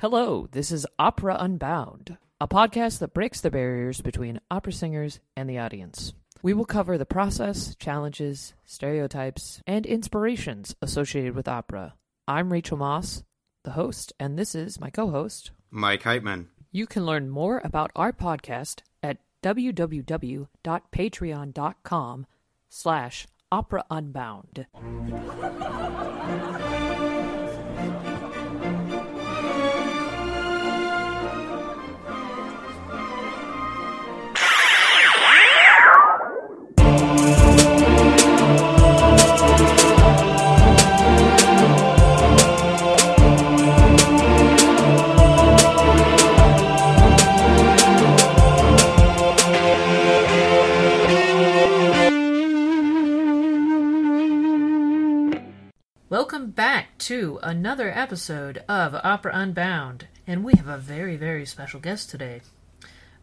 Hello, this is Opera Unbound, a podcast that breaks the barriers between opera singers and the audience. We will cover the process, challenges, stereotypes, and inspirations associated with opera. I'm Rachel Moss, the host, and this is my co host. Mike Heitman. You can learn more about our podcast at www.patreon.com slash opera unbound. To another episode of Opera Unbound, and we have a very, very special guest today.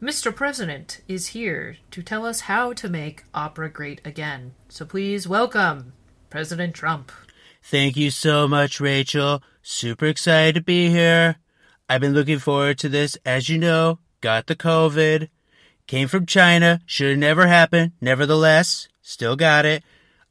Mr. President is here to tell us how to make opera great again. So please welcome President Trump. Thank you so much, Rachel. Super excited to be here. I've been looking forward to this. As you know, got the COVID. Came from China. Should have never happened. Nevertheless, still got it.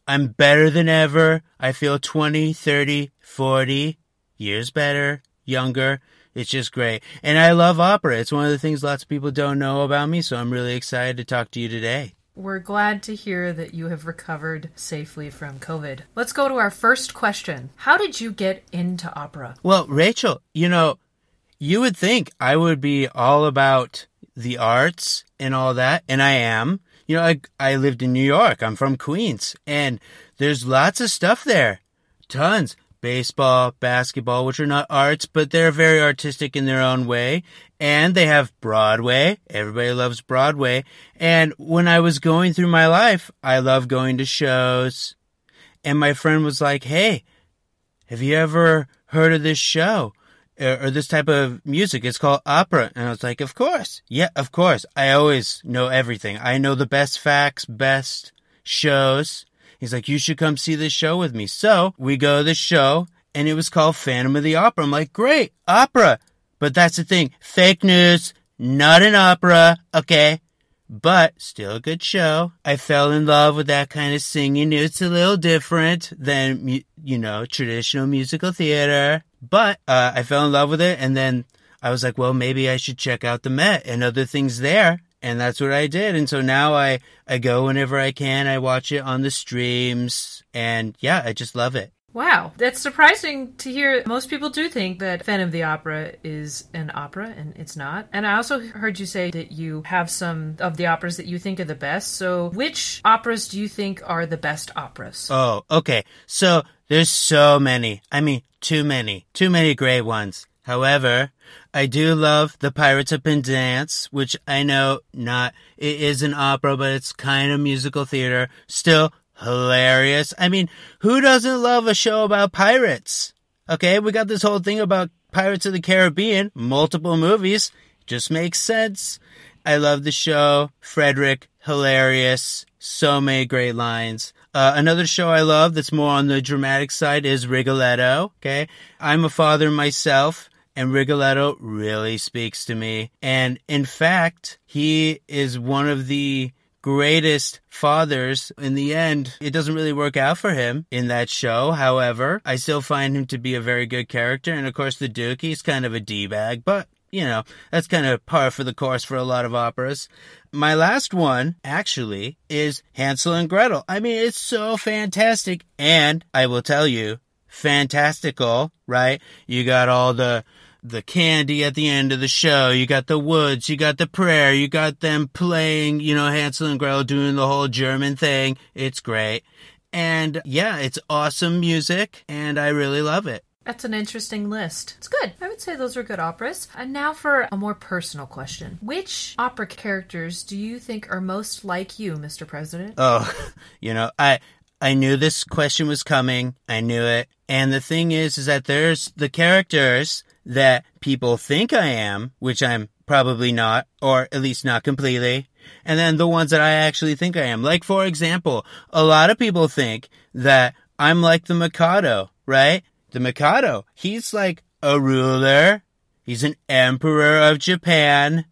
I'm better than ever. I feel 20, 30, 40 years better, younger. It's just great. And I love opera. It's one of the things lots of people don't know about me, so I'm really excited to talk to you today. We're glad to hear that you have recovered safely from COVID. Let's go to our first question. How did you get into opera? Well, Rachel, you know, you would think I would be all about the arts and all that, and I am. You know, I, I lived in New York. I'm from Queens, and there's lots of stuff there. Tons. Baseball, basketball, which are not arts, but they're very artistic in their own way. And they have Broadway. Everybody loves Broadway. And when I was going through my life, I love going to shows. And my friend was like, Hey, have you ever heard of this show? or this type of music. It's called opera. And I was like, of course. Yeah, of course. I always know everything. I know the best facts, best shows. He's like, you should come see this show with me. So we go to the show and it was called Phantom of the Opera. I'm like, great, opera. But that's the thing. Fake news, not an opera. Okay. But still a good show. I fell in love with that kind of singing. It's a little different than, you know, traditional musical theater. But uh, I fell in love with it. And then I was like, well, maybe I should check out the Met and other things there. And that's what I did. And so now I, I go whenever I can. I watch it on the streams. And yeah, I just love it. Wow, that's surprising to hear. Most people do think that Phantom of the Opera is an opera, and it's not. And I also heard you say that you have some of the operas that you think are the best. So, which operas do you think are the best operas? Oh, okay. So, there's so many. I mean, too many. Too many great ones. However, I do love The Pirates of Penzance, which I know not, it is an opera, but it's kind of musical theater. Still hilarious. I mean, who doesn't love a show about pirates? Okay, we got this whole thing about Pirates of the Caribbean, multiple movies. Just makes sense. I love the show. Frederick, hilarious. So many great lines. Uh, another show I love that's more on the dramatic side is Rigoletto. Okay. I'm a father myself and Rigoletto really speaks to me. And in fact, he is one of the greatest fathers. In the end, it doesn't really work out for him in that show. However, I still find him to be a very good character. And of course, the Duke, he's kind of a D-bag, but you know, that's kind of par for the course for a lot of operas. My last one, actually, is Hansel and Gretel. I mean, it's so fantastic. And I will tell you, fantastical, right? You got all the, the candy at the end of the show. You got the woods. You got the prayer. You got them playing, you know, Hansel and Gretel doing the whole German thing. It's great. And yeah, it's awesome music and I really love it. That's an interesting list. It's good. I would say those are good operas. And now for a more personal question. Which opera characters do you think are most like you, Mr. President? Oh, you know, I I knew this question was coming. I knew it. And the thing is is that there's the characters that people think I am, which I'm probably not, or at least not completely. And then the ones that I actually think I am. Like, for example, a lot of people think that I'm like the Mikado, right? The Mikado, he's like a ruler. He's an emperor of Japan.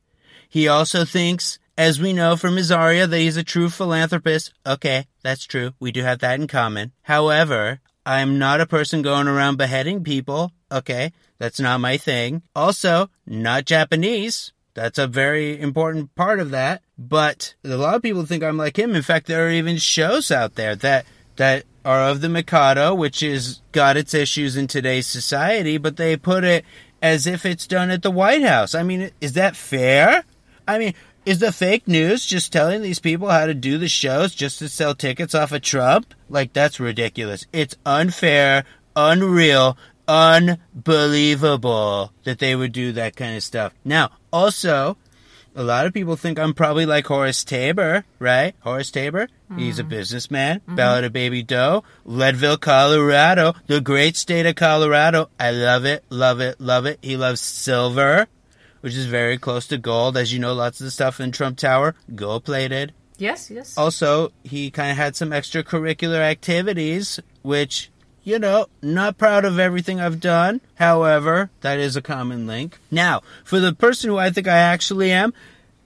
He also thinks, as we know from his aria, that he's a true philanthropist. Okay, that's true. We do have that in common. However, I'm not a person going around beheading people. Okay, that's not my thing. Also, not Japanese. That's a very important part of that. But a lot of people think I'm like him. In fact, there are even shows out there that that are of the Mikado, which is got its issues in today's society, but they put it as if it's done at the White House. I mean, is that fair? I mean, is the fake news just telling these people how to do the shows just to sell tickets off of Trump? Like, that's ridiculous. It's unfair, unreal, unbelievable that they would do that kind of stuff. Now, also, a lot of people think I'm probably like Horace Tabor, right? Horace Tabor, mm. he's a businessman, mm-hmm. Ballad of Baby Doe, Leadville, Colorado, the great state of Colorado. I love it, love it, love it. He loves silver, which is very close to gold. As you know, lots of the stuff in Trump Tower, gold plated. Yes, yes. Also, he kind of had some extracurricular activities, which you know, not proud of everything I've done. However, that is a common link. Now, for the person who I think I actually am,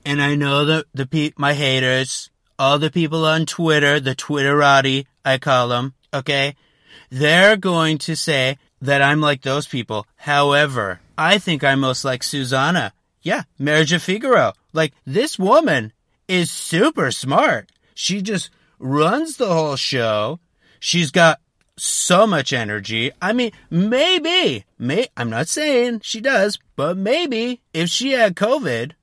and I know the the pe- my haters, all the people on Twitter, the Twitterati, I call them, okay? They're going to say that I'm like those people. However, I think I'm most like Susanna. Yeah, Marriage of Figaro. Like, this woman is super smart. She just runs the whole show. She's got so much energy. I mean, maybe, may, I'm not saying she does, but maybe if she had COVID,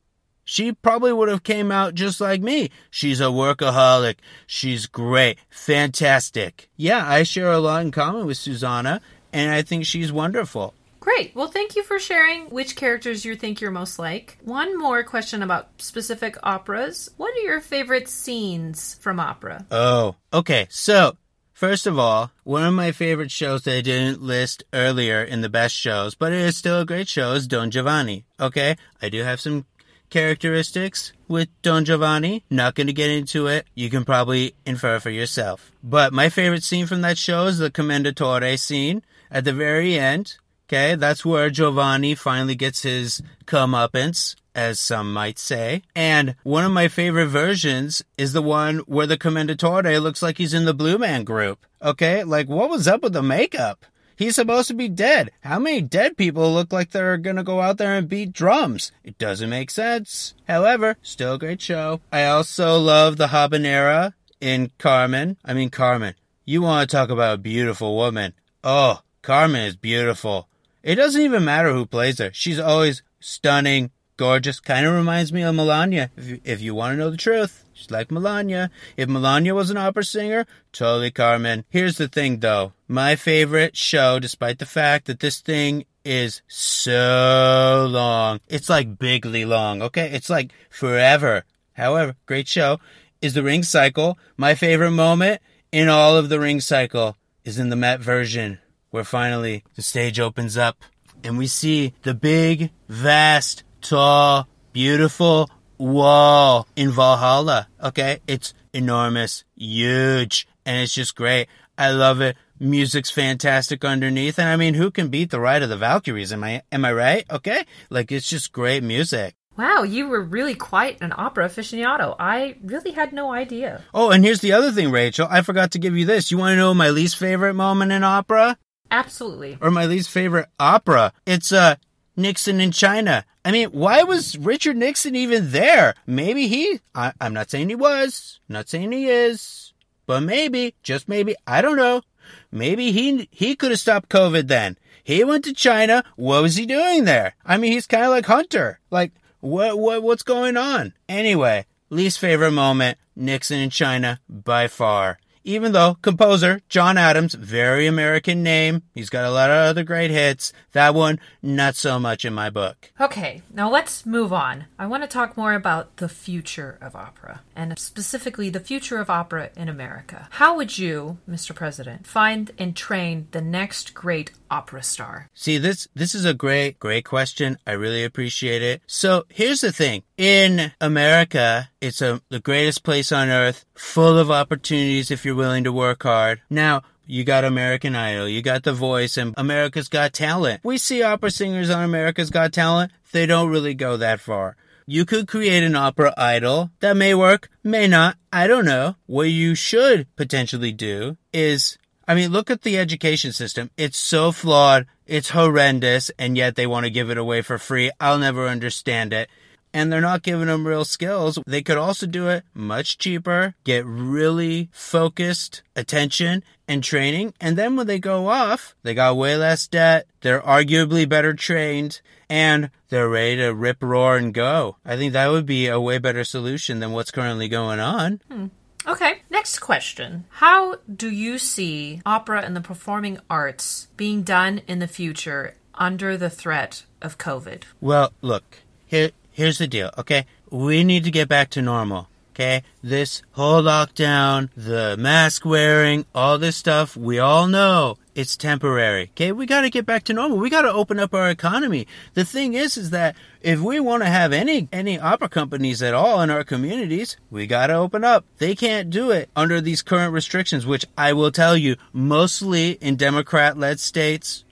she probably would have came out just like me. She's a workaholic. She's great. Fantastic. Yeah, I share a lot in common with Susanna, and I think she's wonderful. Great. Well, thank you for sharing which characters you think you're most like. One more question about specific operas. What are your favorite scenes from opera? Oh, okay. So, First of all, one of my favorite shows that I didn't list earlier in the best shows, but it is still a great show, is Don Giovanni. Okay? I do have some characteristics with Don Giovanni. Not going to get into it. You can probably infer for yourself. But my favorite scene from that show is the Commendatore scene at the very end. Okay, that's where Giovanni finally gets his comeuppance as some might say. And one of my favorite versions is the one where the Commendatore looks like he's in the Blue Man group. Okay? Like, what was up with the makeup? He's supposed to be dead. How many dead people look like they're gonna go out there and beat drums? It doesn't make sense. However, still a great show. I also love the habanera in Carmen. I mean, Carmen. You want to talk about a beautiful woman. Oh, Carmen is beautiful. It doesn't even matter who plays her. She's always stunning, gorgeous. Kind of reminds me of Melania, if you, if you want to know the truth. She's like Melania. If Melania was an opera singer, totally Carmen. Here's the thing though. My favorite show, despite the fact that this thing is so long. It's like bigly long, okay? It's like forever. However, great show is the ring cycle. My favorite moment in all of the ring cycle is in the Met version where finally the stage opens up and we see the big, vast tall, beautiful wall in Valhalla. Okay. It's enormous, huge, and it's just great. I love it. Music's fantastic underneath. And I mean, who can beat the Ride of the Valkyries? Am I, am I right? Okay. Like, it's just great music. Wow, you were really quite an opera aficionado. I really had no idea. Oh, and here's the other thing, Rachel. I forgot to give you this. You want to know my least favorite moment in opera? Absolutely. Or my least favorite opera? It's uh Nixon in China. I mean, why was Richard Nixon even there? Maybe he, I, am not saying he was, not saying he is, but maybe, just maybe, I don't know. Maybe he, he could have stopped COVID then. He went to China. What was he doing there? I mean, he's kind of like Hunter. Like, what, what, what's going on? Anyway, least favorite moment, Nixon in China by far even though composer John Adams, very American name, he's got a lot of other great hits. That one, not so much in my book. Okay, now let's move on. I want to talk more about the future of opera, and specifically the future of opera in America. How would you, Mr. President, find and train the next great opera star? See, this this is a great, great question. I really appreciate it. So here's the thing. In America, it's a, the greatest place on earth, full of opportunities if you're willing to work hard. Now, You got American Idol, you got The Voice, and America's Got Talent. We see opera singers on America's Got Talent. They don't really go that far. You could create an opera idol. That may work, may not. I don't know. What you should potentially do is, I mean, look at the education system. It's so flawed. It's horrendous. And yet they want to give it away for free. I'll never understand it and they're not giving them real skills. They could also do it much cheaper, get really focused attention and training. And then when they go off, they got way less debt. They're arguably better trained and they're ready to rip, roar, and go. I think that would be a way better solution than what's currently going on. Hmm. Okay, next question. How do you see opera and the performing arts being done in the future under the threat of COVID? Well, look, here, here's the deal, okay? We need to get back to normal. Okay, this whole lockdown, the mask wearing, all this stuff, we all know it's temporary. Okay, we got to get back to normal. We got to open up our economy. The thing is, is that if we want to have any any opera companies at all in our communities, we got to open up. They can't do it under these current restrictions, which I will tell you, mostly in Democrat-led states.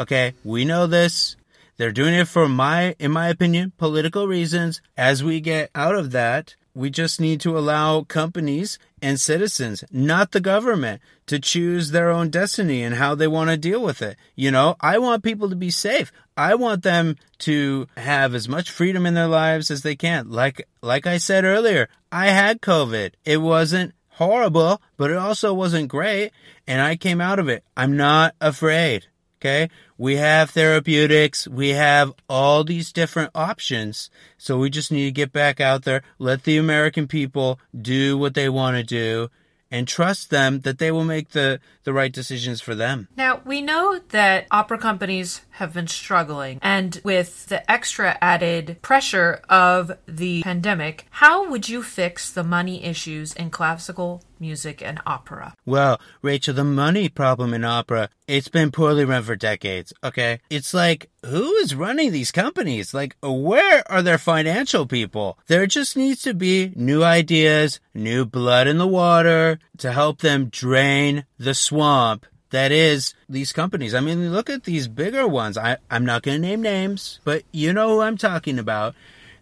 Okay, we know this. They're doing it for my, in my opinion, political reasons. As we get out of that, we just need to allow companies and citizens, not the government, to choose their own destiny and how they want to deal with it. You know, I want people to be safe. I want them to have as much freedom in their lives as they can. Like, like I said earlier, I had COVID. It wasn't horrible, but it also wasn't great. And I came out of it. I'm not afraid. Okay. We have therapeutics. We have all these different options. So we just need to get back out there, let the American people do what they want to do and trust them that they will make the, the right decisions for them. Now, we know that opera companies have been struggling, and with the extra added pressure of the pandemic, how would you fix the money issues in classical music and opera? Well, Rachel, the money problem in opera, it's been poorly run for decades, okay? It's like, who is running these companies? Like, where are their financial people? There just needs to be new ideas, new blood in the water to help them drain the swamp that is these companies. I mean, look at these bigger ones. I, I'm not going to name names, but you know who I'm talking about.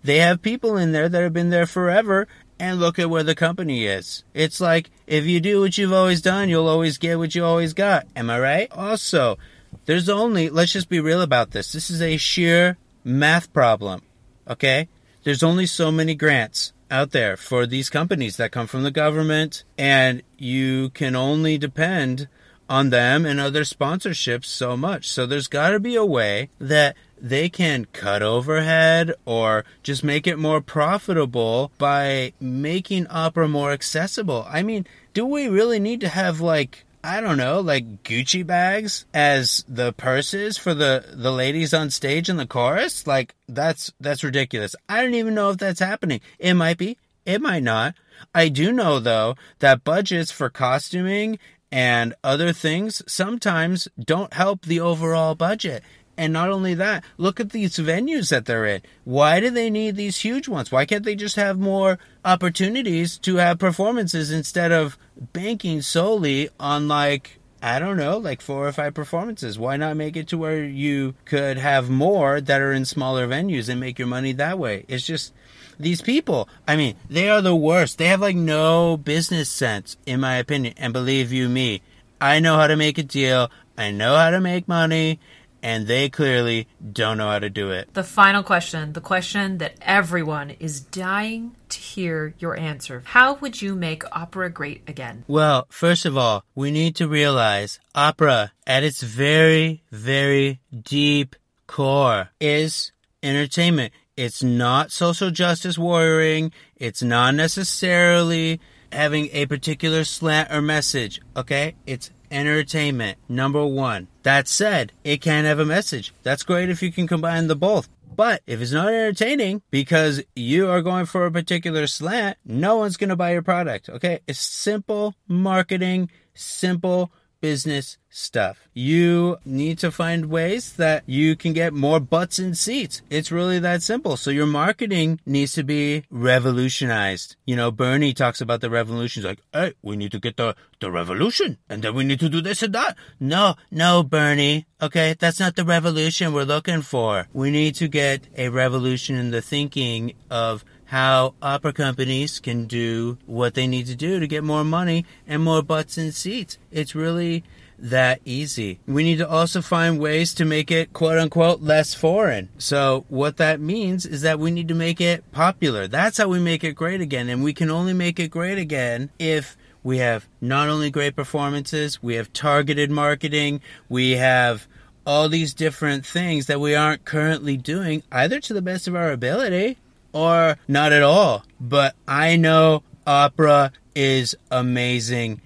They have people in there that have been there forever and look at where the company is. It's like if you do what you've always done, you'll always get what you always got. Am I right? Also, there's only, let's just be real about this. This is a sheer math problem. Okay? There's only so many grants out there for these companies that come from the government, and you can only depend on them and other sponsorships so much. So there's got to be a way that they can cut overhead or just make it more profitable by making opera more accessible. I mean, do we really need to have like I don't know, like Gucci bags as the purses for the the ladies on stage in the chorus? Like that's that's ridiculous. I don't even know if that's happening. It might be, it might not. I do know though that budgets for costuming and other things sometimes don't help the overall budget. And not only that, look at these venues that they're in. Why do they need these huge ones? Why can't they just have more opportunities to have performances instead of banking solely on like I don't know, like four or five performances. Why not make it to where you could have more that are in smaller venues and make your money that way? It's just these people. I mean, they are the worst. They have like no business sense, in my opinion. And believe you me, I know how to make a deal. I know how to make money and they clearly don't know how to do it. The final question, the question that everyone is dying to hear your answer. How would you make opera great again? Well, first of all, we need to realize opera at its very, very deep core is entertainment. It's not social justice warrioring. It's not necessarily having a particular slant or message, okay? It's entertainment, number one. That said, it can have a message. That's great if you can combine the both. But if it's not entertaining because you are going for a particular slant, no one's going to buy your product. Okay. It's simple marketing, simple business stuff. You need to find ways that you can get more butts in seats. It's really that simple. So your marketing needs to be revolutionized. You know, Bernie talks about the revolution. Like, hey, we need to get the, the revolution and then we need to do this and that. No, no, Bernie. Okay. That's not the revolution we're looking for. We need to get a revolution in the thinking of how opera companies can do what they need to do to get more money and more butts in seats. It's really that easy. We need to also find ways to make it quote unquote less foreign. So what that means is that we need to make it popular. That's how we make it great again. And we can only make it great again if we have not only great performances, we have targeted marketing, we have all these different things that we aren't currently doing either to the best of our ability or not at all. But I know opera is amazing.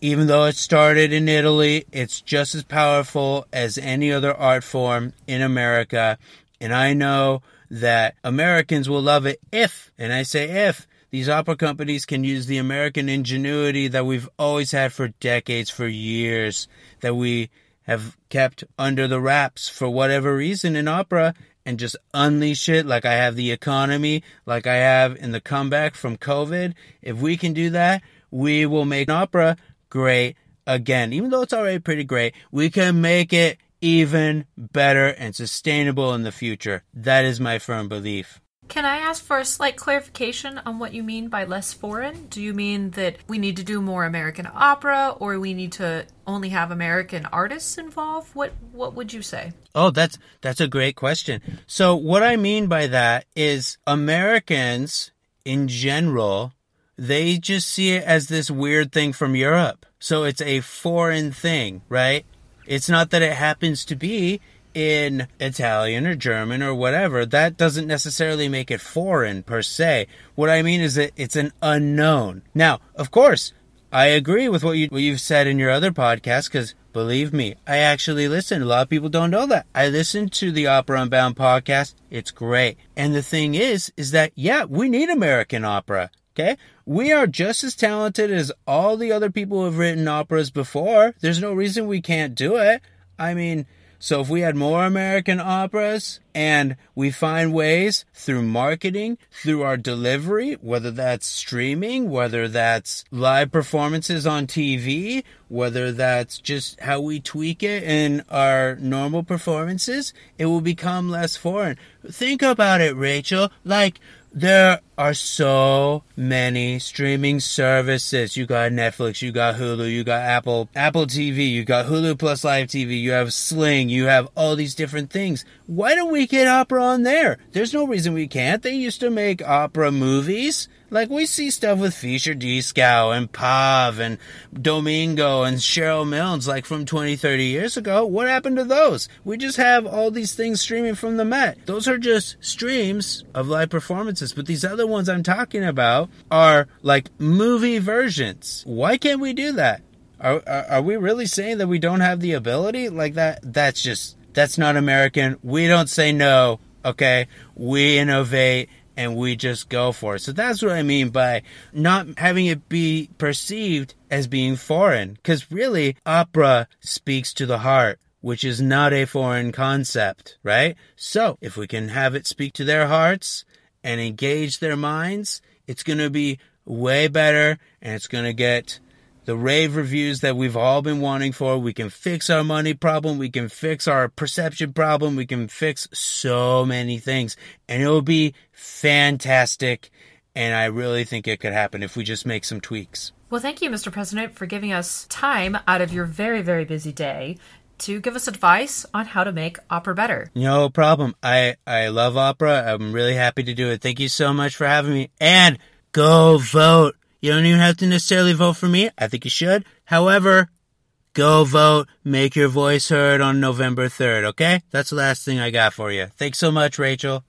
Even though it started in Italy, it's just as powerful as any other art form in America. And I know that Americans will love it if, and I say if, these opera companies can use the American ingenuity that we've always had for decades, for years, that we have kept under the wraps for whatever reason in opera and just unleash it like I have the economy, like I have in the comeback from COVID. If we can do that, we will make opera great again. Even though it's already pretty great, we can make it even better and sustainable in the future. That is my firm belief. Can I ask for a slight clarification on what you mean by less foreign? Do you mean that we need to do more American opera or we need to only have American artists involved? What what would you say? Oh, that's that's a great question. So what I mean by that is Americans in general, they just see it as this weird thing from Europe. So it's a foreign thing, right? It's not that it happens to be in Italian or German or whatever, that doesn't necessarily make it foreign per se. What I mean is that it's an unknown. Now, of course, I agree with what you what you've said in your other podcast because believe me, I actually listen. A lot of people don't know that. I listen to the Opera Unbound podcast. It's great. And the thing is, is that yeah, we need American opera. Okay? We are just as talented as all the other people who have written operas before. There's no reason we can't do it. I mean, so if we had more American operas and we find ways through marketing, through our delivery, whether that's streaming, whether that's live performances on TV, whether that's just how we tweak it in our normal performances, it will become less foreign. Think about it, Rachel. Like, there are so many streaming services. You got Netflix, you got Hulu, you got Apple, Apple TV, you got Hulu plus Live TV, you have Sling, you have all these different things. Why don't we get opera on there? There's no reason we can't. They used to make opera movies. Like we see stuff with Fischer Dieskau and Pav and Domingo and Sherrill Milnes like from 20, 30 years ago. What happened to those? We just have all these things streaming from the Met. Those are just streams of live performances, but these other ones I'm talking about are like movie versions. Why can't we do that? Are, are, are we really saying that we don't have the ability? Like that, that's just, that's not American. We don't say no, okay? We innovate and we just go for it. So that's what I mean by not having it be perceived as being foreign. Because really, opera speaks to the heart, which is not a foreign concept, right? So if we can have it speak to their hearts and engage their minds, it's going to be way better and it's going to get the rave reviews that we've all been wanting for. We can fix our money problem. We can fix our perception problem. We can fix so many things and it will be fantastic. And I really think it could happen if we just make some tweaks. Well, thank you, Mr. President, for giving us time out of your very, very busy day to give us advice on how to make opera better. No problem. I, I love opera. I'm really happy to do it. Thank you so much for having me. And go vote. You don't even have to necessarily vote for me. I think you should. However, go vote, make your voice heard on November 3rd, okay? That's the last thing I got for you. Thanks so much, Rachel.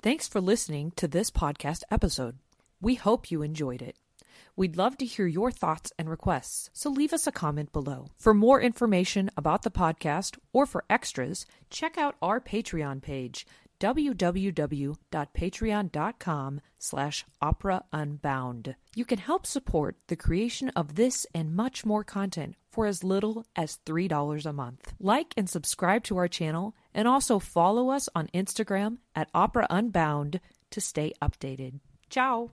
Thanks for listening to this podcast episode. We hope you enjoyed it. We'd love to hear your thoughts and requests, so leave us a comment below. For more information about the podcast or for extras, check out our Patreon page, www.patreon.com slash operaunbound. You can help support the creation of this and much more content for as little as $3 a month. Like and subscribe to our channel and also follow us on Instagram at Opera Unbound to stay updated. Ciao!